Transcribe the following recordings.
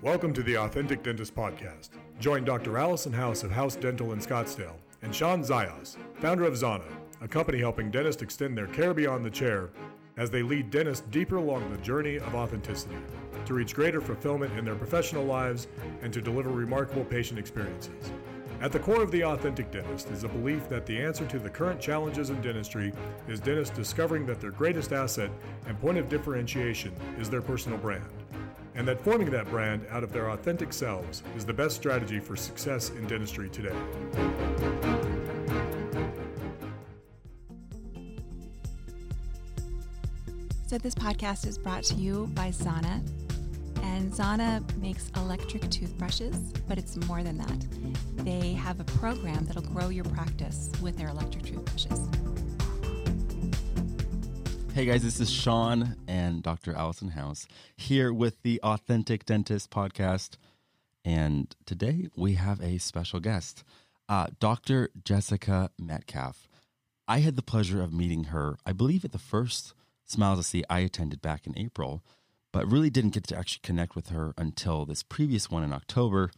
Welcome to the Authentic Dentist Podcast. Join Dr. Allison House of House Dental in Scottsdale and Shawn Zajas, founder of Zana, a company helping dentists extend their care beyond the chair as they lead dentists deeper along the journey of authenticity to reach greater fulfillment in their professional lives and to deliver remarkable patient experiences. At the core of the authentic dentist is a belief that the answer to the current challenges in dentistry is dentists discovering that their greatest asset and point of differentiation is their personal brand and that forming that brand out of their authentic selves is the best strategy for success in dentistry today. So, this podcast is brought to you by Zana. And Zana makes electric toothbrushes, but it's more than that. They have a program that'll grow your practice with their electric toothbrushes. Hey guys, this is Shawn and Dr. Allison House here with the Authentic Dentist podcast. And today we have a special guest, uh, Dr. Jessica Metcalfe. I had the pleasure of meeting her, I believe, at the first Smiles at Sea I attended back in April, but really didn't get to actually connect with her until this previous one in October,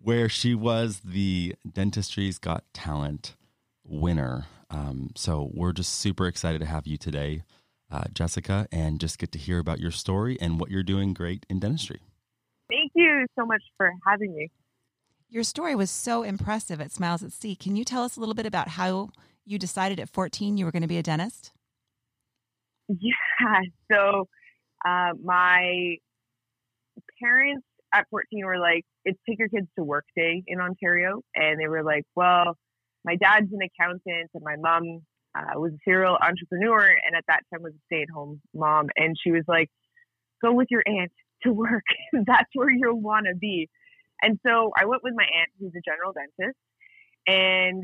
where she was the Dentistry's Got Talent winner. Um, so we're just super excited to have you today uh, Jessica, and just get to hear about your story and what you're doing great in dentistry. Thank you so much for having me. Your story was so impressive at Smiles at Sea. Can you tell us a little bit about how you decided at 14 you were going to be a dentist? Yeah. So, uh, my parents at 14 were like, it's take your kids to work day in Ontario. And they were like, well, my dad's an accountant and my mom uh, was a serial entrepreneur and at that time was a stay at home mom. And she was like, go with your aunt to work. That's where you'll want to be. And so I went with my aunt, who's a general dentist, and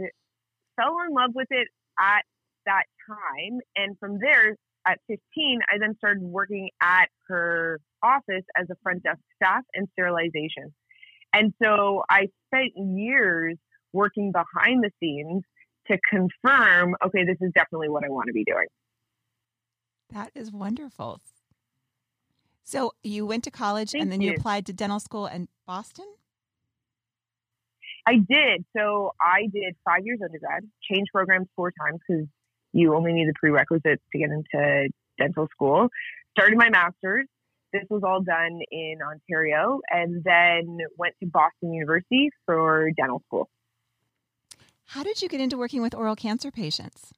fell in love with it at that time. And from there, at 15, I then started working at her office as a front desk staff and sterilization. And so I spent years working behind the scenes to confirm, okay, this is definitely what I want to be doing. That is wonderful. So you went to college Thank and then you. you applied to dental school in Boston? I did. So I did five years undergrad, changed programs four times because you only need the prerequisites to get into dental school. Started my master's. This was all done in Ontario and then went to Boston University for dental school. How did you get into working with oral cancer patients?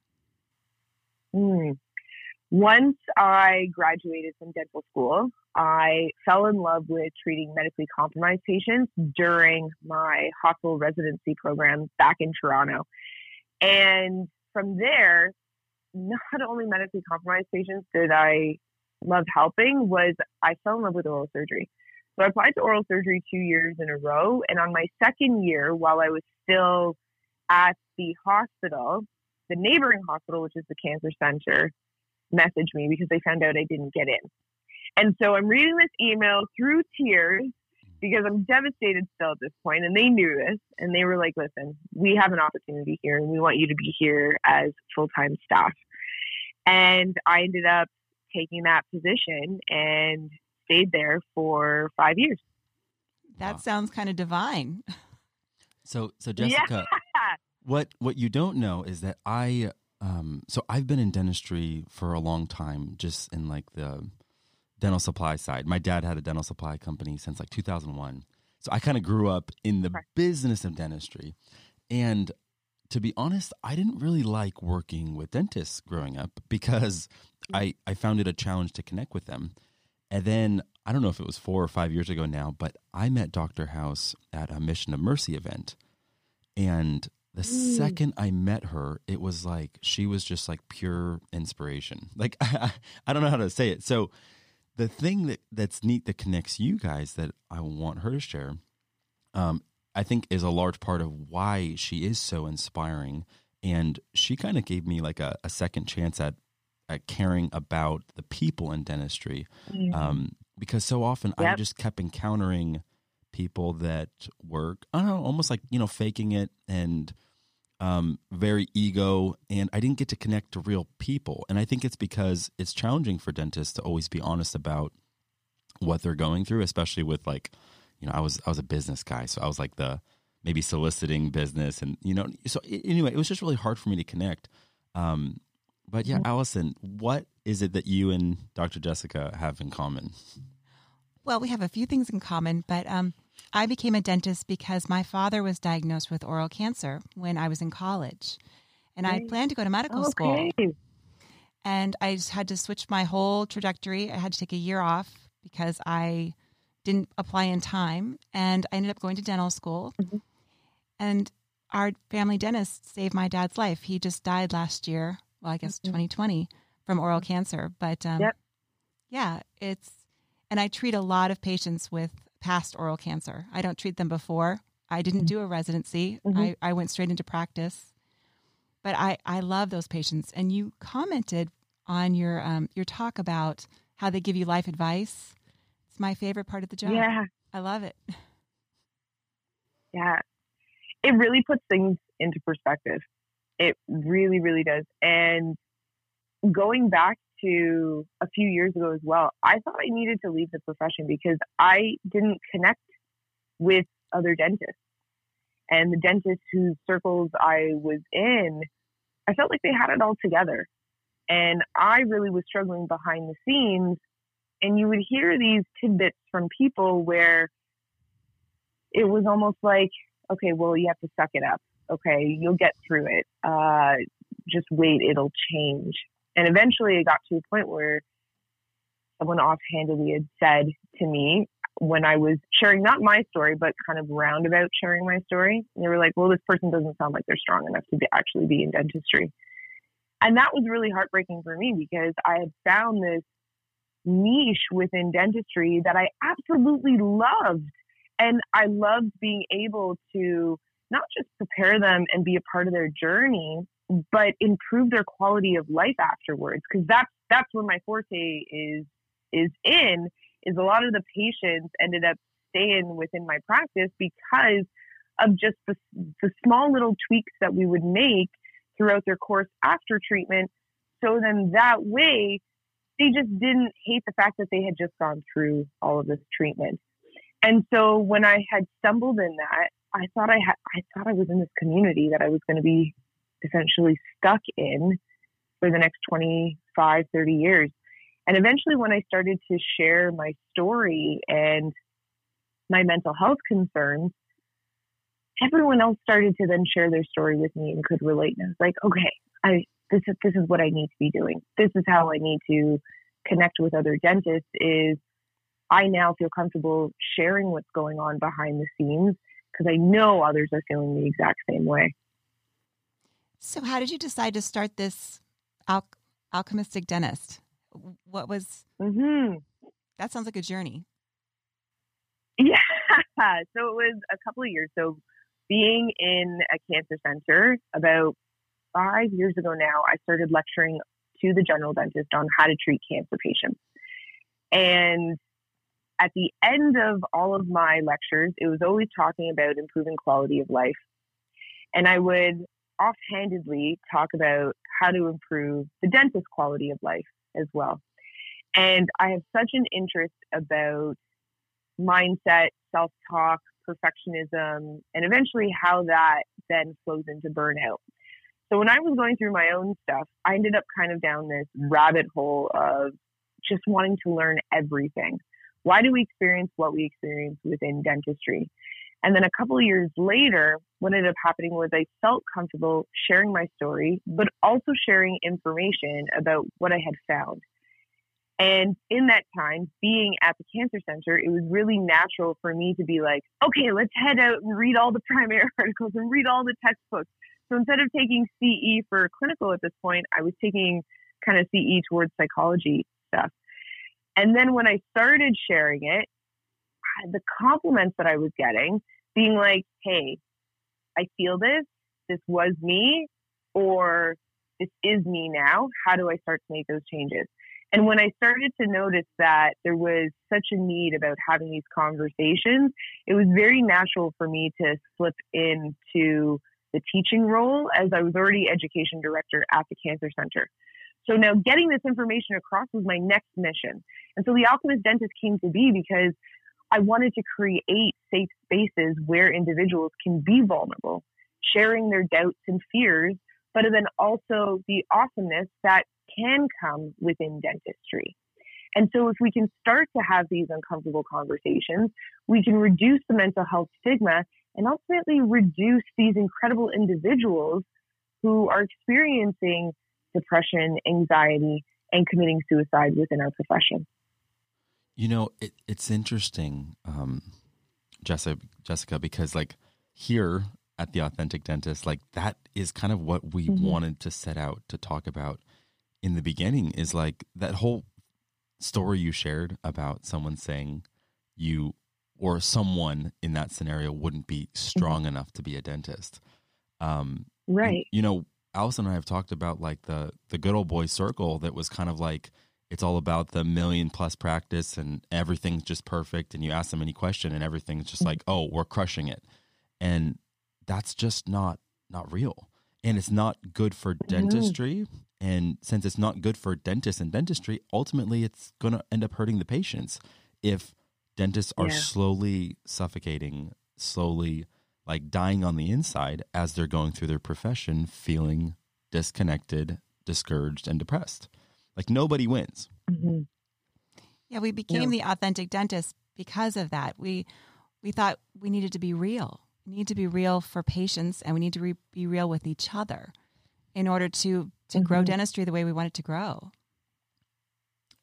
Mm. Once I graduated from dental school, I fell in love with treating medically compromised patients during my hospital residency program back in Toronto. And from there, not only medically compromised patients did I love helping, was I fell in love with oral surgery. So I applied to oral surgery two years in a row. And on my second year, while I was still at the hospital, the neighboring hospital, which is the cancer center, messaged me because they found out I didn't get in. And so I'm reading this email through tears because I'm devastated still at this point, and they knew this, and they were like, "Listen, we have an opportunity here, and we want you to be here as full time staff." And I ended up taking that position and stayed there for five years. That Wow. sounds kind of divine. So, so Jessica, Yeah. what what you don't know is that I, um, so I've been in dentistry for a long time, just in like the dental supply side. My dad had a dental supply company since like 2001, so I kind of grew up in the Okay. business of dentistry, and to be honest, I didn't really like working with dentists growing up because I I found it a challenge to connect with them. And then I don't know if it was four or five years ago now, but I met Dr. House at a Mission of Mercy event. And the Mm. second I met her, it was like she was just like pure inspiration. Like I, don't know how to say it. So the thing that that's neat that connects you guys that I want her to share, um, I think is a large part of why she is so inspiring. And she kind of gave me like a, a second chance at at caring about the people in dentistry um, because so often I just kept encountering people that work, I don't know, almost like, you know, faking it and um, very ego. And I didn't get to connect to real people. And I think it's because it's challenging for dentists to always be honest about what they're going through, especially with like, you know, I was I was a business guy, so I was like the maybe soliciting business, and you know, so anyway, it was just really hard for me to connect. Um, but yeah, mm-hmm. Allison, what is it that you and Dr. Jessica have in common? Well, we have a few things in common, but um, I became a dentist because my father was diagnosed with oral cancer when I was in college, and I planned to go to medical okay. school. And I just had to switch my whole trajectory. I had to take a year off because I didn't apply in time, and I ended up going to dental school. Mm-hmm. And our family dentist saved my dad's life. He just died last year. Well, I guess mm-hmm. 2020 from oral mm-hmm. cancer. But um, yep. yeah, it's, and I treat a lot of patients with past oral cancer. I don't treat them before. I didn't do a residency. Mm-hmm. I, I went straight into practice. But I, I love those patients. And you commented on your um, your talk about how they give you life advice. It's my favorite part of the job. Yeah. I love it. Yeah it really puts things into perspective. It really, really does. And going back to a few years ago as well, I thought I needed to leave the profession because I didn't connect with other dentists. And the dentists whose circles I was in, I felt like they had it all together. And I really was struggling behind the scenes. And you would hear these tidbits from people where it was almost like okay, well, you have to suck it up. Okay, you'll get through it. Uh, just wait, it'll change. And eventually it got to a point where someone offhandedly had said to me when I was sharing not my story, but kind of roundabout sharing my story, they were like, well, this person doesn't sound like they're strong enough to be, actually be in dentistry. And that was really heartbreaking for me because I had found this niche within dentistry that I absolutely loved and I loved being able to not just prepare them and be a part of their journey, but improve their quality of life afterwards. Because that's that's where my forte is is in. Is a lot of the patients ended up staying within my practice because of just the, the small little tweaks that we would make throughout their course after treatment. So then that way, they just didn't hate the fact that they had just gone through all of this treatment. And so when I had stumbled in that, I thought I had, I thought I was in this community that I was going to be essentially stuck in for the next 25, 30 years. And eventually when I started to share my story and my mental health concerns, everyone else started to then share their story with me and could relate. And I was like, okay, I, this is, this is what I need to be doing. This is how I need to connect with other dentists is I now feel comfortable sharing what's going on behind the scenes because I know others are feeling the exact same way. So, how did you decide to start this al- alchemistic dentist? What was mm-hmm. that? Sounds like a journey. Yeah, so it was a couple of years. So, being in a cancer center about five years ago now, I started lecturing to the general dentist on how to treat cancer patients. And at the end of all of my lectures, it was always talking about improving quality of life. And I would offhandedly talk about how to improve the dentist quality of life as well. And I have such an interest about mindset, self talk, perfectionism, and eventually how that then flows into burnout. So when I was going through my own stuff, I ended up kind of down this rabbit hole of just wanting to learn everything. Why do we experience what we experience within dentistry? And then a couple of years later, what ended up happening was I felt comfortable sharing my story, but also sharing information about what I had found. And in that time, being at the cancer center, it was really natural for me to be like, okay, let's head out and read all the primary articles and read all the textbooks. So instead of taking CE for clinical at this point, I was taking kind of CE towards psychology stuff. And then when I started sharing it, the compliments that I was getting, being like, hey, I feel this, this was me, or this is me now. How do I start to make those changes? And when I started to notice that there was such a need about having these conversations, it was very natural for me to slip into the teaching role as I was already education director at the Cancer Center. So now getting this information across was my next mission. And so the Alchemist Dentist came to be because I wanted to create safe spaces where individuals can be vulnerable, sharing their doubts and fears, but then also the awesomeness that can come within dentistry. And so, if we can start to have these uncomfortable conversations, we can reduce the mental health stigma and ultimately reduce these incredible individuals who are experiencing depression, anxiety, and committing suicide within our profession. You know, it, it's interesting, um, Jessica, Jessica, because like here at the Authentic Dentist, like that is kind of what we mm-hmm. wanted to set out to talk about in the beginning. Is like that whole story you shared about someone saying you or someone in that scenario wouldn't be strong mm-hmm. enough to be a dentist. Um, right. You, you know, Allison and I have talked about like the the good old boy circle that was kind of like it's all about the million plus practice and everything's just perfect and you ask them any question and everything's just like oh we're crushing it. And that's just not not real. And it's not good for dentistry. And since it's not good for dentists and dentistry ultimately it's going to end up hurting the patients if dentists are yeah. slowly suffocating slowly like dying on the inside as they're going through their profession feeling disconnected discouraged and depressed like nobody wins. Mm-hmm. Yeah, we became the authentic dentist because of that. We we thought we needed to be real. We need to be real for patients, and we need to re- be real with each other in order to to mm-hmm. grow dentistry the way we want it to grow.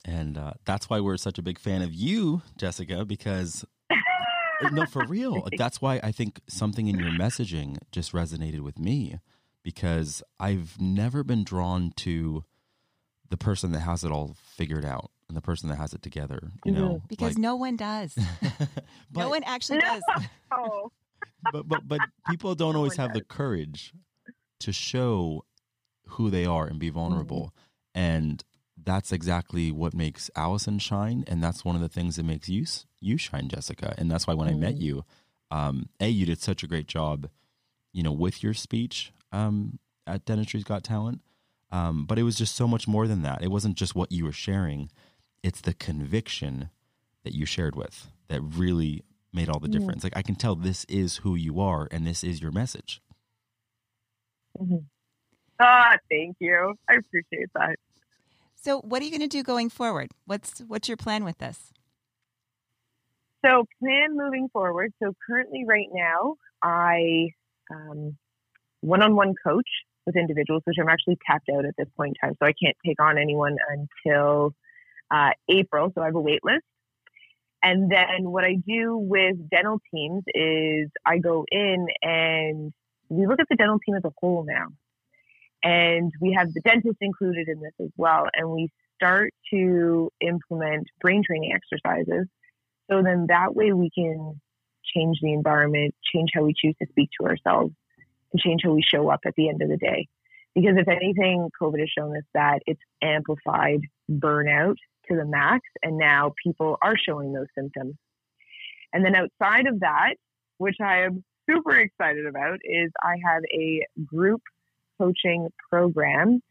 And uh, that's why we're such a big fan of you, Jessica, because no, for real. That's why I think something in your messaging just resonated with me because I've never been drawn to the person that has it all figured out and the person that has it together, you know. Mm-hmm. Because like, no one does. but, no one actually does. No. but but but people don't no always have does. the courage to show who they are and be vulnerable. Mm-hmm. And that's exactly what makes Allison shine and that's one of the things that makes you you shine, Jessica. And that's why when mm-hmm. I met mm-hmm. you, um, A, you did such a great job, you know, with your speech um, at Dentistry's Got Talent um, but it was just so much more than that. It wasn't just what you were sharing, it's the conviction that you shared with that really made all the difference. Like, I can tell this is who you are and this is your message. Mm-hmm. Ah, thank you. I appreciate that. So, what are you going to do going forward? What's what's your plan with this? So, plan moving forward. So, currently, right now, I um, one-on-one coach with individuals, which I'm actually tapped out at this point in time. So I can't take on anyone until uh, April. So I have a wait list. And then what I do with dental teams is I go in and we look at the dental team as a whole now. And we have the dentist included in this as well. And we start to implement brain training exercises. So then that way we can change the environment, change how we choose to speak to ourselves, change how we show up at the end of the day. Because if anything, COVID has shown us that it's amplified burnout to the max, and now people are showing those symptoms. And then outside of that, which I am super excited about, is I have a group coaching program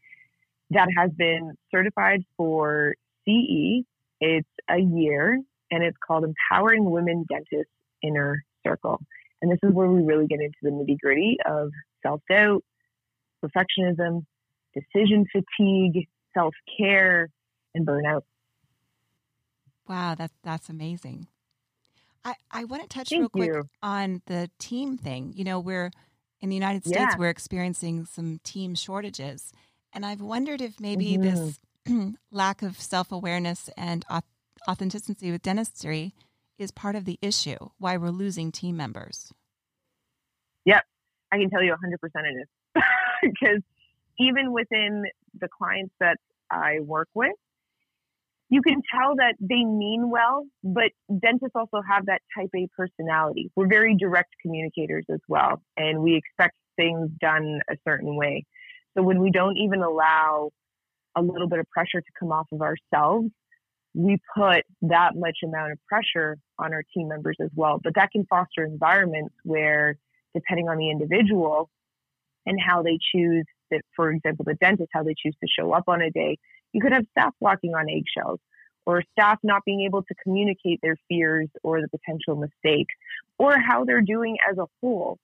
that has been certified for CE. It's a year and it's called Empowering Women Dentists Inner Circle. And this is where we really get into the nitty gritty of self doubt, perfectionism, decision fatigue, self care, and burnout. Wow, that's that's amazing. I, I want to touch Thank real quick you. on the team thing. You know, we're in the United States, yeah. we're experiencing some team shortages. And I've wondered if maybe mm-hmm. this lack of self awareness and authenticity with dentistry is part of the issue, why we're losing team members. Yep. I can tell you 100% it is. Because even within the clients that I work with, you can tell that they mean well, but dentists also have that type A personality. We're very direct communicators as well, and we expect things done a certain way. So when we don't even allow a little bit of pressure to come off of ourselves, we put that much amount of pressure on our team members as well. But that can foster environments where, depending on the individual and how they choose that, for example, the dentist, how they choose to show up on a day, you could have staff walking on eggshells, or staff not being able to communicate their fears or the potential mistakes, or how they're doing as a whole.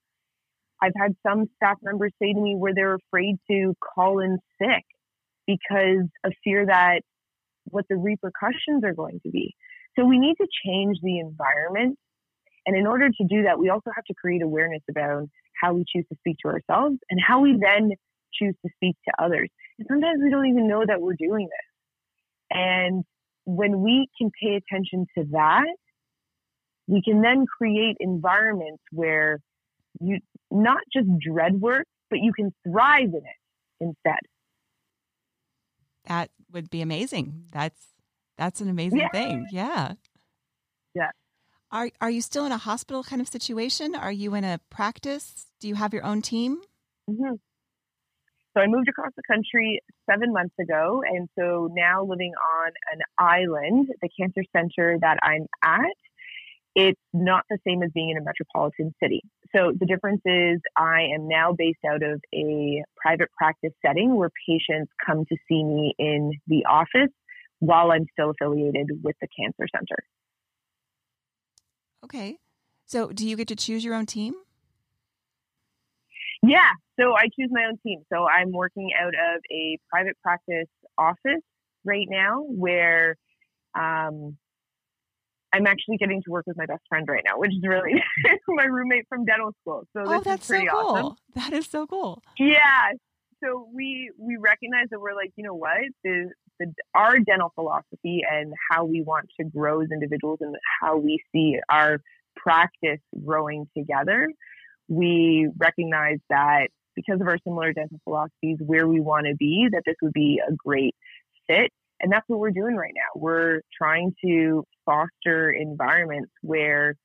I've had some staff members say to me where they're afraid to call in sick because of fear that what the repercussions are going to be. So we need to change the environment. And in order to do that, we also have to create awareness about how we choose to speak to ourselves and how we then choose to speak to others. And sometimes we don't even know that we're doing this. And when we can pay attention to that, we can then create environments where you not just dread work, but you can thrive in it instead. That would be amazing. That's that's an amazing yeah. thing. Yeah. Yeah. Are are you still in a hospital kind of situation? Are you in a practice? Do you have your own team? Mm-hmm. So I moved across the country seven months ago, and so now living on an island, the cancer center that I'm at it's not the same as being in a metropolitan city. So the difference is I am now based out of a private practice setting where patients come to see me in the office while I'm still affiliated with the cancer center. Okay. So do you get to choose your own team? Yeah. So I choose my own team. So I'm working out of a private practice office right now where um, I'm actually getting to work with my best friend right now, which is really my roommate from dental school. So oh, that's so cool. Awesome. That is so cool. Yeah. So we we recognize that we're like, you know what, the, the our dental philosophy and how we want to grow as individuals and how we see our practice growing together. We recognize that because of our similar dental philosophies, where we want to be, that this would be a great fit and that's what we're doing right now. We're trying to foster environments where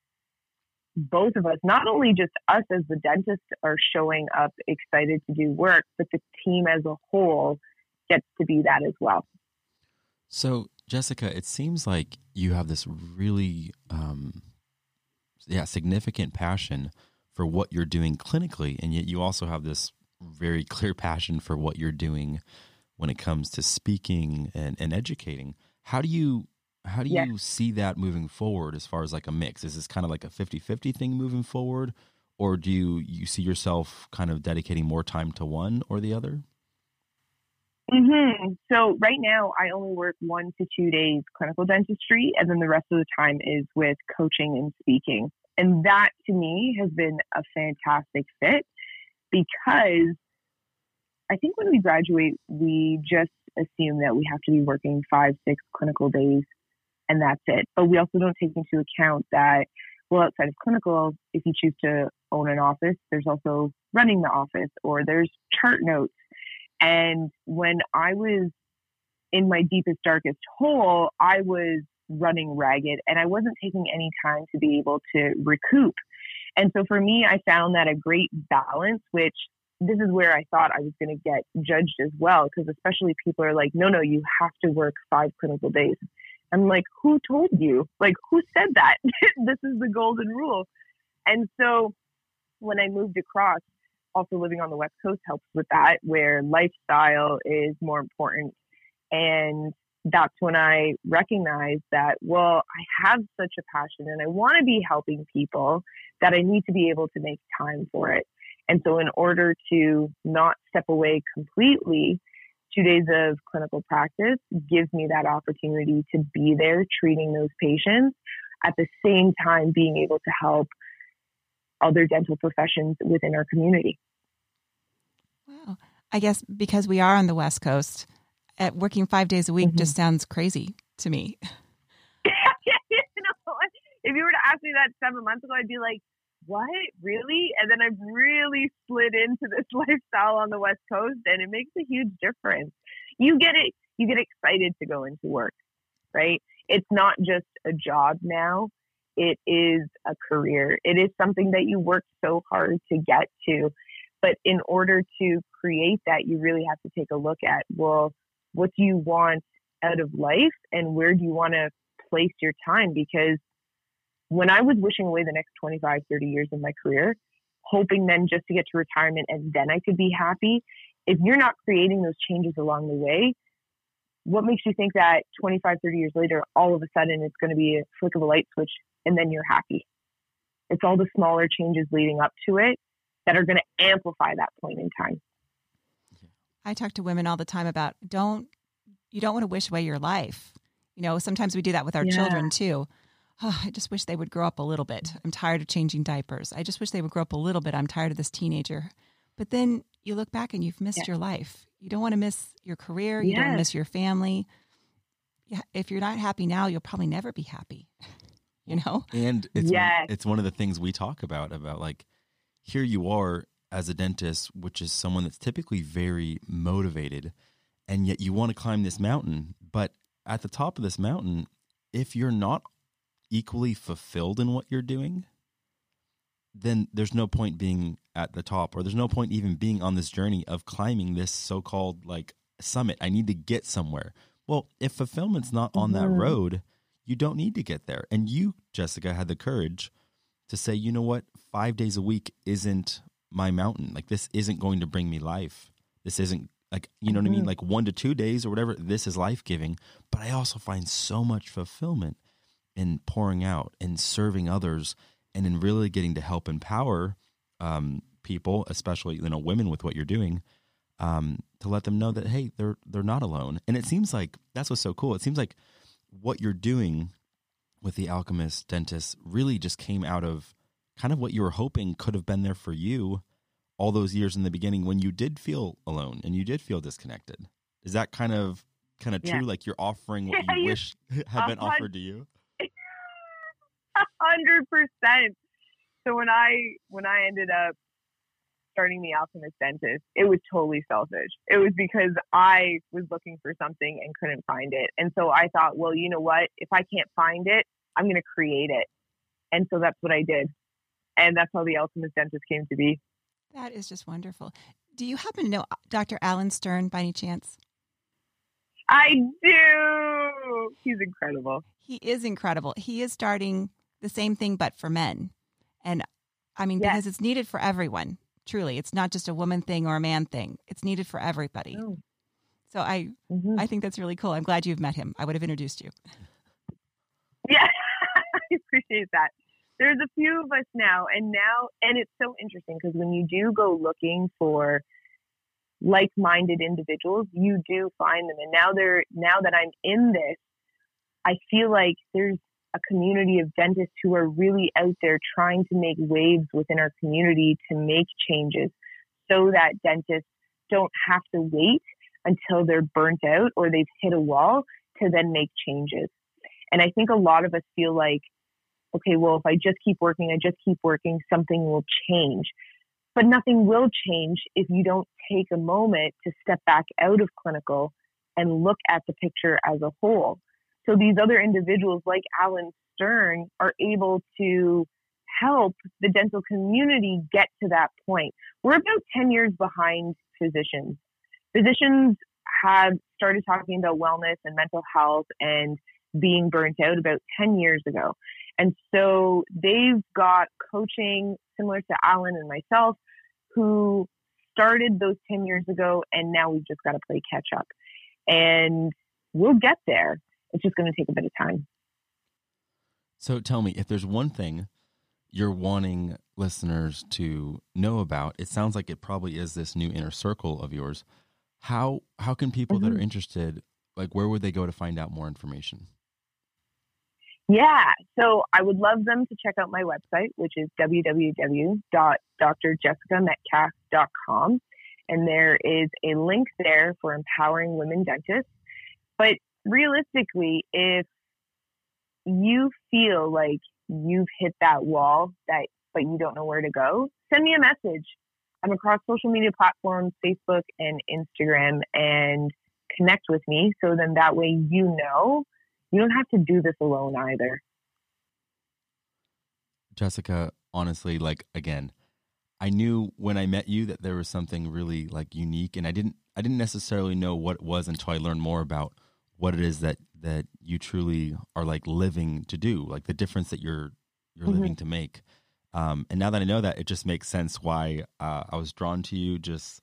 both of us, not only just us as the dentist, are showing up excited to do work, but the team as a whole gets to be that as well. So, Jessica, it seems like you have this really, um, yeah, significant passion for what you're doing clinically, and yet you also have this very clear passion for what you're doing when it comes to speaking and, and educating. How do you how do you see that moving forward as far as like a mix? Is this kind of like a 50-50 thing moving forward? Or do you, you see yourself kind of dedicating more time to one or the other? Mm-hmm. So right now, I only work one to two days clinical dentistry, and then the rest of the time is with coaching and speaking. And that to me has been a fantastic fit because I think when we graduate, we just assume that we have to be working five, six clinical days and that's it. But we also don't take into account that, well, outside of clinical, if you choose to own an office, there's also running the office or there's chart notes. And when I was in my deepest, darkest hole, I was running ragged and I wasn't taking any time to be able to recoup. And so for me, I found that a great balance, which this is where I thought I was going to get judged as well, because especially people are like, no, no, you have to work five clinical days. I'm like, who told you? Like, who said that? this is the golden rule. And so when I moved across, also living on the West Coast helps with that, where lifestyle is more important. And that's when I recognized that, well, I have such a passion and I want to be helping people that I need to be able to make time for it. And so, in order to not step away completely, two days of clinical practice gives me that opportunity to be there treating those patients at the same time being able to help other dental professions within our community. Wow. I guess because we are on the West Coast, at working five days a week mm-hmm. just sounds crazy to me. you know, if you were to ask me that seven months ago, I'd be like, what? Really? And then i've really slid into this lifestyle on the west coast and it makes a huge difference. You get it you get excited to go into work right? It's not just a job now. It is a career. It is something that you work so hard to get to. But in order to create that you really have to take a look at well what do you want out of life and where do you want to place your time? Because when I was wishing away the next 25, 30 years of my career, hoping then just to get to retirement and then I could be happy, if you're not creating those changes along the way, what makes you think that 25, 30 years later, all of a sudden it's going to be a flick of a light switch and then you're happy? It's all the smaller changes leading up to it that are going to amplify that point in time. I talk to women all the time about don't you don't want to wish away your life. You know, sometimes we do that with our yeah. children too. Oh, I just wish they would grow up a little bit. I'm tired of changing diapers. I just wish they would grow up a little bit. I'm tired of this teenager. But then you look back and you've missed yeah. your life. You don't want to miss your career. You yes. don't miss your family. Yeah, if you're not happy now, you'll probably never be happy. You know? And it's yes. one, it's one of the things we talk about about like here you are as a dentist, which is someone that's typically very motivated, and yet you want to climb this mountain, but at the top of this mountain, if you're not equally fulfilled in what you're doing, then there's no point being at the top or there's no point even being on this journey of climbing this so-called like summit. I need to get somewhere. Well if fulfillment's not on mm-hmm. that road you don't need to get there. And you jessica had the courage to say you know what? Five days a week isn't my mountain. Like this isn't going to bring me life. This isn't like you know mm-hmm. what i mean? Mm-hmm. like one to two days or whatever this is life-giving. But i also find so much fulfillment in pouring out and serving others and in really getting to help empower um, people, especially you know women, with what you're doing, um, to let them know that hey, they're they're not alone. And it seems like that's what's so cool. It seems like what you're doing with the alchemist dentist really just came out of kind of what you were hoping could have been there for you all those years in the beginning when you did feel alone and you did feel disconnected. Is that kind of kind of true? Like you're offering what you wish had been offered to you? Hundred percent. So when I when I ended up starting the Alchemist Dentist, it was totally selfish. It was because I was looking for something and couldn't find it. And so I thought, well, you know what? If I can't find it, I'm going to create it. And so that's what I did. And that's how the Alchemist Dentist came to be. That is just wonderful. Do you happen to know uh, Dr. Alan Stern by any chance? I do. He's incredible. He is incredible. He is starting the same thing, but for men. And I mean, yes. because it's needed for everyone. Truly, it's not just a woman thing or a man thing. It's needed for everybody. Oh. So I, mm-hmm. I think that's really cool. I'm glad you've met him. I would have introduced you. Yeah, I appreciate that. There's a few of us now, and now, and it's so interesting because when you do go looking for like-minded individuals, you do find them. And now they're now that I'm in this, I feel like there's a community of dentists who are really out there trying to make waves within our community to make changes so that dentists don't have to wait until they're burnt out or they've hit a wall to then make changes. And I think a lot of us feel like, okay, well, if I just keep working, I just keep working, something will change. But nothing will change if you don't take a moment to step back out of clinical and look at the picture as a whole. So these other individuals like Alan Stern are able to help the dental community get to that point. We're about 10 years behind physicians. Physicians have started talking about wellness and mental health and being burnt out about 10 years ago. And so they've got coaching similar to Alan and myself who started those 10 years ago and now we've just got to play catch up. And we'll get there. It's just going to take a bit of time. So tell me, if there's one thing you're wanting listeners to know about, it sounds like it probably is this new inner circle of yours. How how can people mm-hmm. that are mm-hmm. interested, like where would they go to find out more information? Yeah, so I would love them to check out my website, which is www.drjessicametcalf.com. And there is a link there for empowering women dentists. But realistically, if you feel like you've hit that wall that but you don't know where to go, send me a message. I'm across social media platforms, Facebook and Instagram, and connect with me so then that way you know you don't have to do this alone either. Jessica, honestly, like again, I knew when I met you that there was something really like unique and I didn't I didn't necessarily know what it was until I learned more about what it is that that you truly are like living to do, like the difference that you're you're mm-hmm. living to make. Um, and now that I know that, it just makes sense why uh, I was drawn to you. Just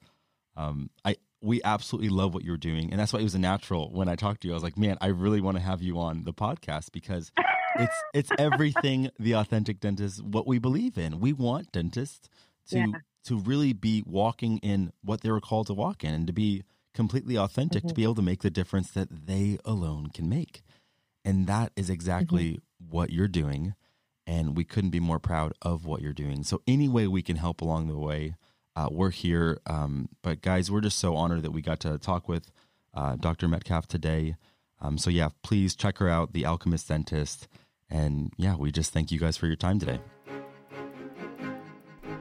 um, I we absolutely love what you're doing. And that's why it was a natural when I talked to you. I was like, man, I really want to have you on the podcast because it's it's everything the authentic dentist what we believe in. We want dentists to yeah. to really be walking in what they were called to walk in and to be completely authentic mm-hmm. to be able to make the difference that they alone can make. And that is exactly mm-hmm. what you're doing. And we couldn't be more proud of what you're doing. So, any way we can help along the way, uh, we're here. Um, but, guys, we're just so honored that we got to talk with uh, Dr. Metcalfe today. Um, so, yeah, please check her out, The Alchemist Dentist. And yeah, we just thank you guys for your time today.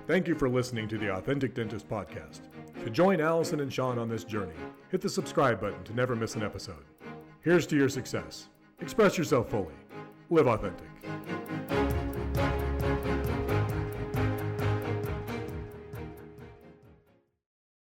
Thank you for listening to the Authentic Dentist Podcast. To join Allison and Shawn on this journey, hit the subscribe button to never miss an episode. Here's to your success. Express yourself fully. Live authentic.